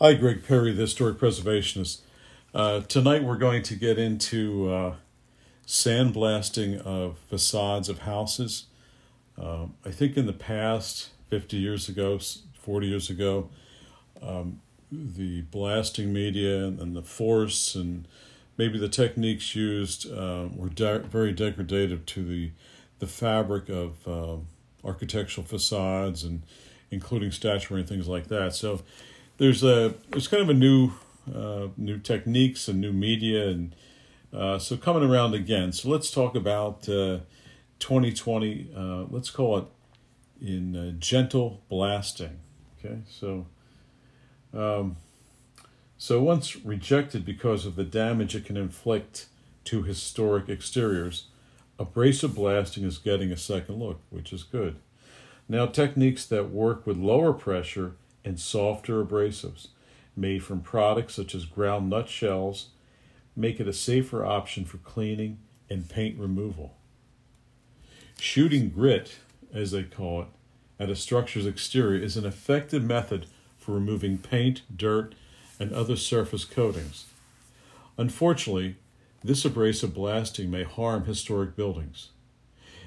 Hi, Greg Perry, the historic preservationist. Uh, tonight we're going to get into uh, sandblasting of facades of houses. Uh, I think in the past, 50 years ago, 40 years ago, um, the blasting media and, the force and maybe the techniques used uh, were de- very degradative to the, the fabric of uh, architectural facades and including statuary and things like that. So there's a there's kind of a new uh, new techniques and new media and uh, so coming around again. So let's talk about uh, 2020. Uh, let's call it in uh, gentle blasting. Okay, so um, so once rejected because of the damage it can inflict to historic exteriors, abrasive blasting is getting a second look, which is good. Now techniques that work with lower pressure and softer abrasives made from products such as ground nut shells make it a safer option for cleaning and paint removal. Shooting grit, as they call it, at a structure's exterior is an effective method for removing paint, dirt, and other surface coatings. Unfortunately, this abrasive blasting may harm historic buildings.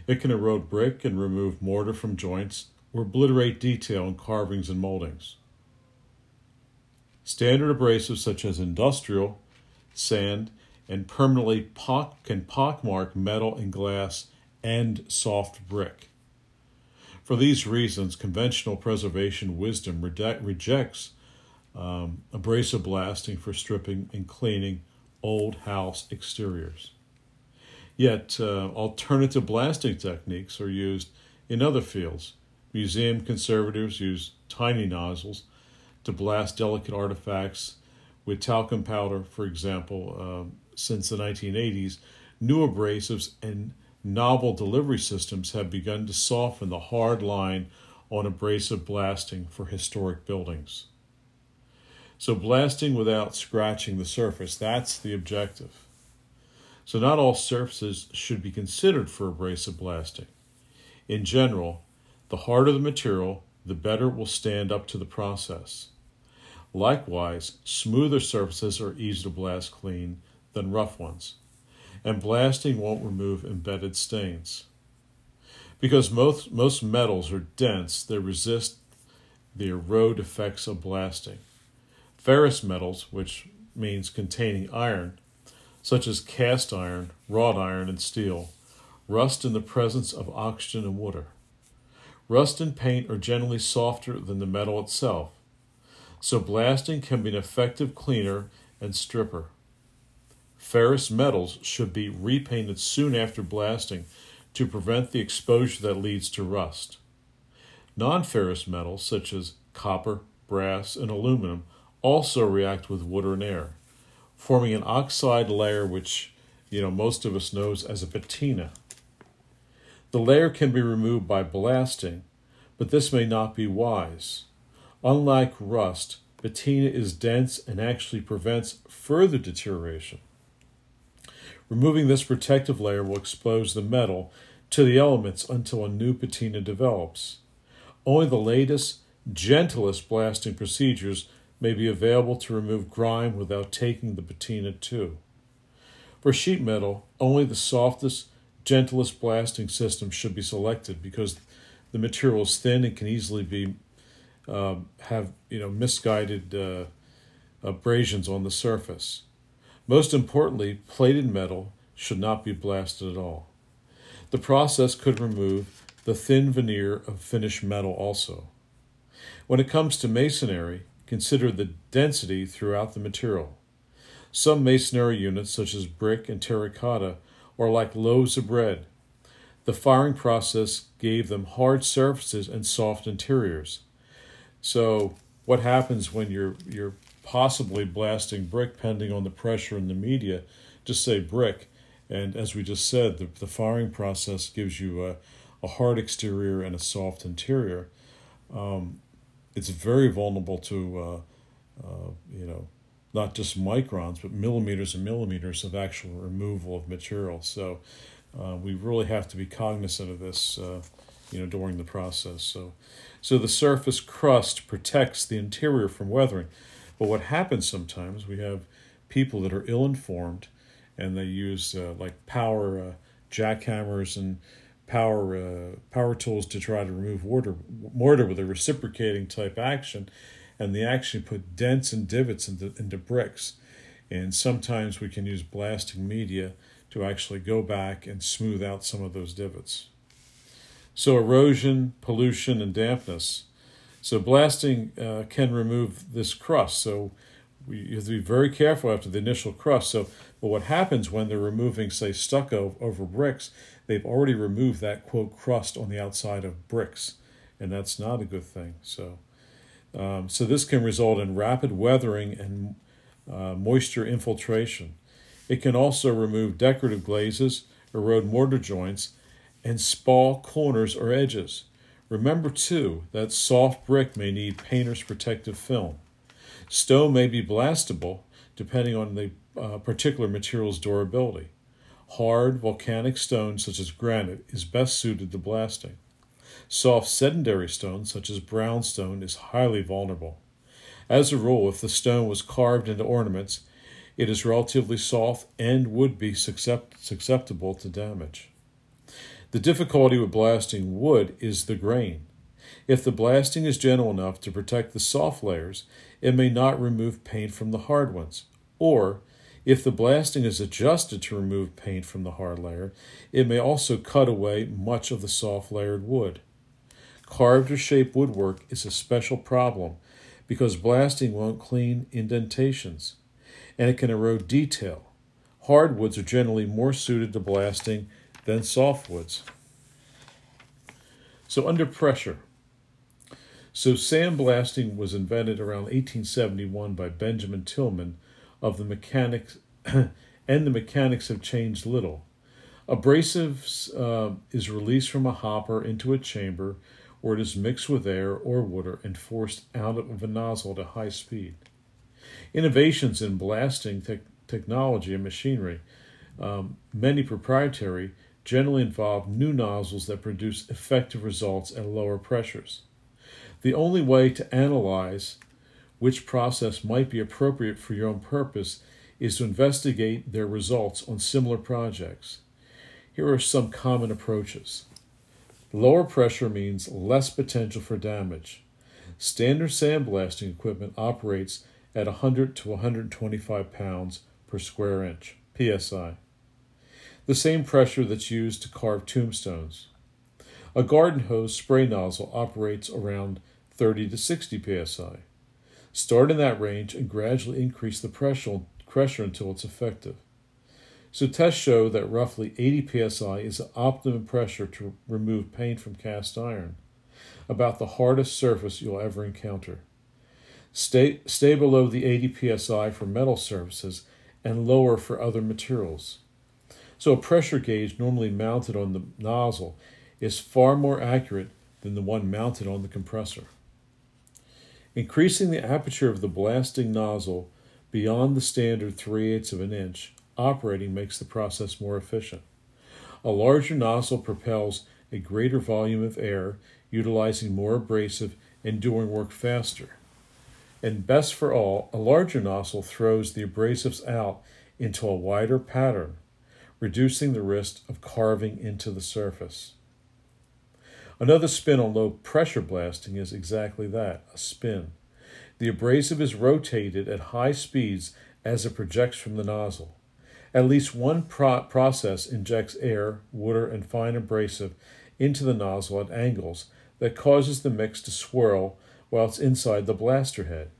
It can erode brick and remove mortar from joints, or obliterate detail in carvings and moldings. Standard abrasives such as industrial, sand, and permanently pock, can pockmark metal and glass and soft brick. For these reasons, conventional preservation wisdom rejects um, abrasive blasting for stripping and cleaning old house exteriors. Yet, uh, alternative blasting techniques are used in other fields, Museum conservators use tiny nozzles to blast delicate artifacts with talcum powder, for example. Um, since the 1980s, new abrasives and novel delivery systems have begun to soften the hard line on abrasive blasting for historic buildings. So, blasting without scratching the surface, that's the objective. So, not all surfaces should be considered for abrasive blasting. In general, the harder the material, the better it will stand up to the process. Likewise, smoother surfaces are easier to blast clean than rough ones, and blasting won't remove embedded stains. Because most, most metals are dense, they resist the erode effects of blasting. Ferrous metals, which means containing iron, such as cast iron, wrought iron, and steel, rust in the presence of oxygen and water. Rust and paint are generally softer than the metal itself, so blasting can be an effective cleaner and stripper. Ferrous metals should be repainted soon after blasting to prevent the exposure that leads to rust. Non ferrous metals, such as copper, brass, and aluminum, also react with water and air, forming an oxide layer which you know most of us knows as a patina. The layer can be removed by blasting, but this may not be wise. Unlike rust, patina is dense and actually prevents further deterioration. Removing this protective layer will expose the metal to the elements until a new patina develops. Only the latest, gentlest blasting procedures may be available to remove grime without taking the patina too. For sheet metal, only the softest, gentlest blasting system should be selected because the material is thin and can easily be uh, have you know misguided uh, abrasions on the surface. Most importantly, plated metal should not be blasted at all. The process could remove the thin veneer of finished metal also. When it comes to masonry, consider the density throughout the material. Some masonry units, such as brick and terracotta, are like loaves of bread. The firing process gave them hard surfaces and soft interiors. So, what happens when you're you're possibly blasting brick, pending on the pressure in the media? Just say brick, and as we just said, the, the firing process gives you a, a hard exterior and a soft interior. Um, it's very vulnerable to, uh, uh, you know, not just microns, but millimeters and millimeters of actual removal of material. So uh, we really have to be cognizant of this, uh, you know, during the process. So, so the surface crust protects the interior from weathering. But what happens sometimes, we have people that are ill informed and they use uh, like power uh, jackhammers and power uh, power tools to try to remove mortar, mortar with a reciprocating type action, and they actually put dents and divots into, into bricks. And sometimes we can use blasting media to actually go back and smooth out some of those divots. So, erosion, pollution, and dampness. So, blasting uh, can remove this crust. So, we you have to be very careful after the initial crust. So, but what happens when they're removing, say, stucco over bricks, they've already removed that quote crust on the outside of bricks, and that's not a good thing. So, um, so this can result in rapid weathering and uh, moisture infiltration. It can also remove decorative glazes, erode mortar joints, and spall corners or edges. Remember, too, that soft brick may need painter's protective film. Stone may be blastable depending on the uh, particular material's durability. Hard volcanic stone, such as granite, is best suited to blasting. Soft sedentary stone, such as brownstone, is highly vulnerable. As a rule, if the stone was carved into ornaments, it is relatively soft and would be susceptible to damage. The difficulty with blasting wood is the grain. If the blasting is gentle enough to protect the soft layers, it may not remove paint from the hard ones. Or, if the blasting is adjusted to remove paint from the hard layer, it may also cut away much of the soft layered wood. Carved or shaped woodwork is a special problem because blasting won't clean indentations and it can erode detail. Hardwoods are generally more suited to blasting than softwoods. So, under pressure. So, sandblasting was invented around 1871 by Benjamin Tilghman of the mechanics, and the mechanics have changed little. Abrasive uh, is released from a hopper into a chamber where it is mixed with air or water and forced out of a nozzle at a high speed. Innovations in blasting te- technology and machinery, um, many proprietary, generally involve new nozzles that produce effective results at lower pressures. The only way to analyze which process might be appropriate for your own purpose is to investigate their results on similar projects. Here are some common approaches. Lower pressure means less potential for damage. Standard sandblasting equipment operates at 100 to 125 pounds per square inch, psi the same pressure that's used to carve tombstones. A garden hose spray nozzle operates around 30 to 60 psi. Start in that range and gradually increase the pressure, pressure until it's effective. So tests show that roughly 80 psi is the optimum pressure to remove paint from cast iron, about the hardest surface you'll ever encounter. Stay, stay below the 80 psi for metal surfaces and lower for other materials. So a pressure gauge normally mounted on the nozzle is far more accurate than the one mounted on the compressor. Increasing the aperture of the blasting nozzle beyond the standard 3 eighths of an inch operating makes the process more efficient. A larger nozzle propels a greater volume of air, utilizing more abrasive and doing work faster. And best for all, a larger nozzle throws the abrasives out into a wider pattern, reducing the risk of carving into the surface. Another spin on low pressure blasting is exactly that a spin. The abrasive is rotated at high speeds as it projects from the nozzle. At least one pro- process injects air, water, and fine abrasive into the nozzle at angles that causes the mix to swirl while it's inside the blaster head.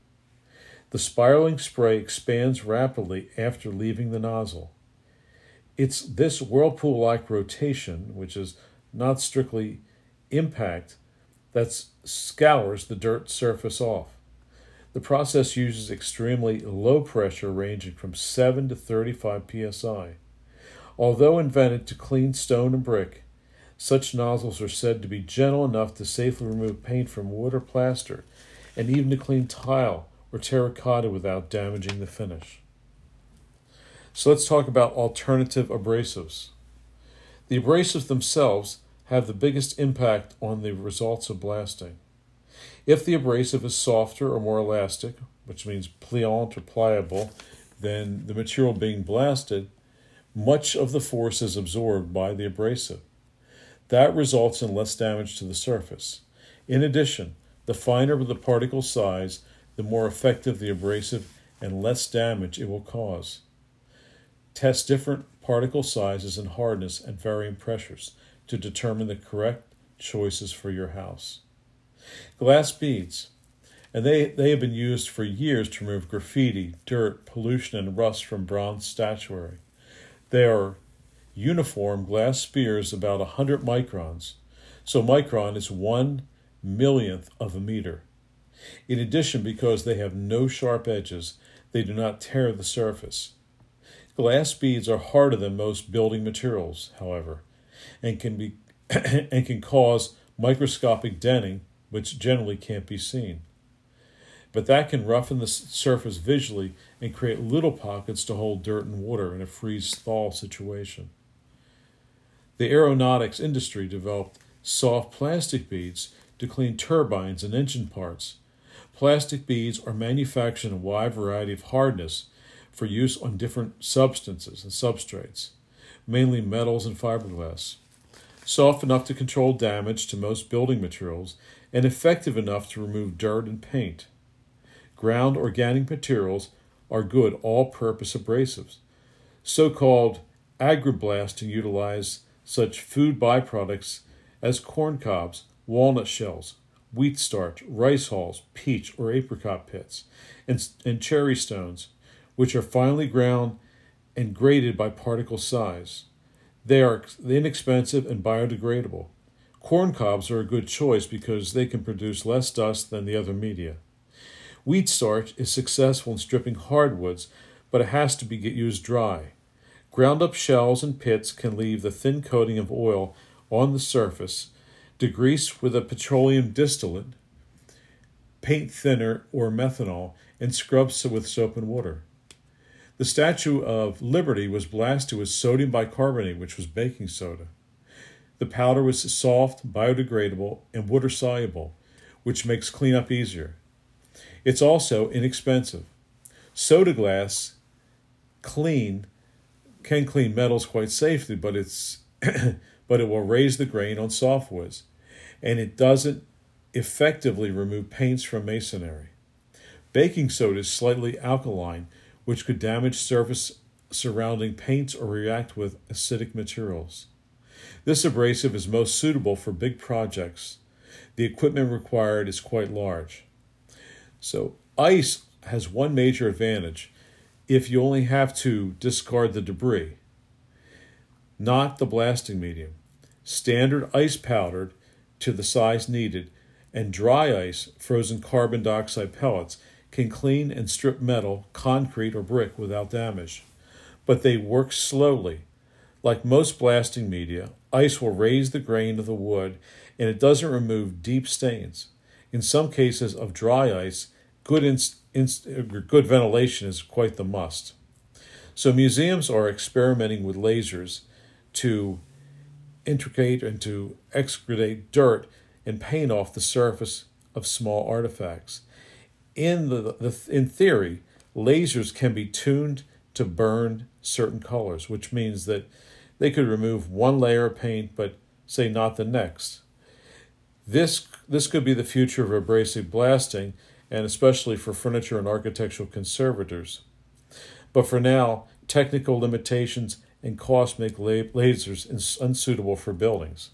The spiraling spray expands rapidly after leaving the nozzle. It's this whirlpool like rotation, which is not strictly impact, that scours the dirt surface off. The process uses extremely low pressure ranging from 7 to 35 psi. Although invented to clean stone and brick, such nozzles are said to be gentle enough to safely remove paint from wood or plaster, and even to clean tile or terracotta without damaging the finish. So let's talk about alternative abrasives. The abrasives themselves have the biggest impact on the results of blasting. If the abrasive is softer or more elastic, which means pliant or pliable, than the material being blasted, much of the force is absorbed by the abrasive. That results in less damage to the surface. In addition, the finer the particle size, the more effective the abrasive and less damage it will cause. Test different particle sizes and hardness at varying pressures to determine the correct choices for your house. Glass beads, and they, they have been used for years to remove graffiti, dirt, pollution, and rust from bronze statuary. They are uniform glass spheres about 100 microns, so micron is one millionth of a meter. In addition, because they have no sharp edges, they do not tear the surface. Glass beads are harder than most building materials, however, and can be and can cause microscopic denting, which generally can't be seen. But that can roughen the surface visually and create little pockets to hold dirt and water in a freeze thaw situation. The aeronautics industry developed soft plastic beads to clean turbines and engine parts. Plastic beads are manufactured in a wide variety of hardness for use on different substances and substrates, mainly metals and fiberglass. Soft enough to control damage to most building materials and effective enough to remove dirt and paint. Ground organic materials are good all purpose abrasives. So called agriblasting utilize such food byproducts as corn cobs, walnut shells, wheat starch, rice hulls, peach or apricot pits, and, and cherry stones, which are finely ground and graded by particle size. They are inexpensive and biodegradable. Corn cobs are a good choice because they can produce less dust than the other media. Wheat starch is successful in stripping hardwoods, but it has to be used dry. Ground up shells and pits can leave the thin coating of oil on the surface, degrease with a petroleum distillate, paint thinner or methanol, and scrub with soap and water. The Statue of Liberty was blasted with sodium bicarbonate, which was baking soda. The powder was soft, biodegradable, and water soluble, which makes cleanup easier. It's also inexpensive. Soda glass clean can clean metals quite safely, but it's but it will raise the grain on softwoods, and it doesn't effectively remove paints from masonry. Baking soda is slightly alkaline, which could damage surface surrounding paints or react with acidic materials. This abrasive is most suitable for big projects. The equipment required is quite large. So, ice has one major advantage if you only have to discard the debris, not the blasting medium. Standard ice powdered to the size needed, and dry ice, frozen carbon dioxide pellets, can clean and strip metal, concrete, or brick without damage. But they work slowly. Like most blasting media, ice will raise the grain of the wood and it doesn't remove deep stains. In some cases of dry ice, good, good ventilation is quite the must. So, museums are experimenting with lasers to intricate and to excrete dirt and paint off the surface of small artifacts in the, the in theory, lasers can be tuned to burn certain colors, which means that they could remove one layer of paint, but say not the next. This this could be the future of abrasive blasting, and especially for furniture and architectural conservators. But for now, technical limitations and cost make lasers unsuitable for buildings.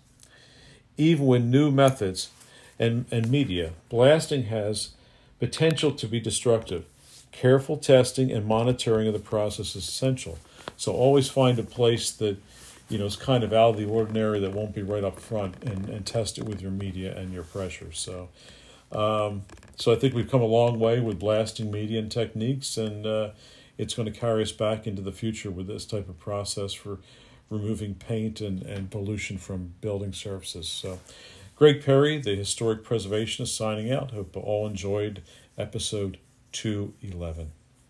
Even with new methods and, and media, blasting has potential to be destructive. Careful testing and monitoring of the process is essential. So always find a place that you know is kind of out of the ordinary that won't be right up front and, and test it with your media and your pressure. So um, so I think we've come a long way with blasting media and techniques and uh, it's going to carry us back into the future with this type of process for removing paint and, and pollution from building surfaces. So Greg Perry, the historic preservationist, signing out. Hope all enjoyed episode 211.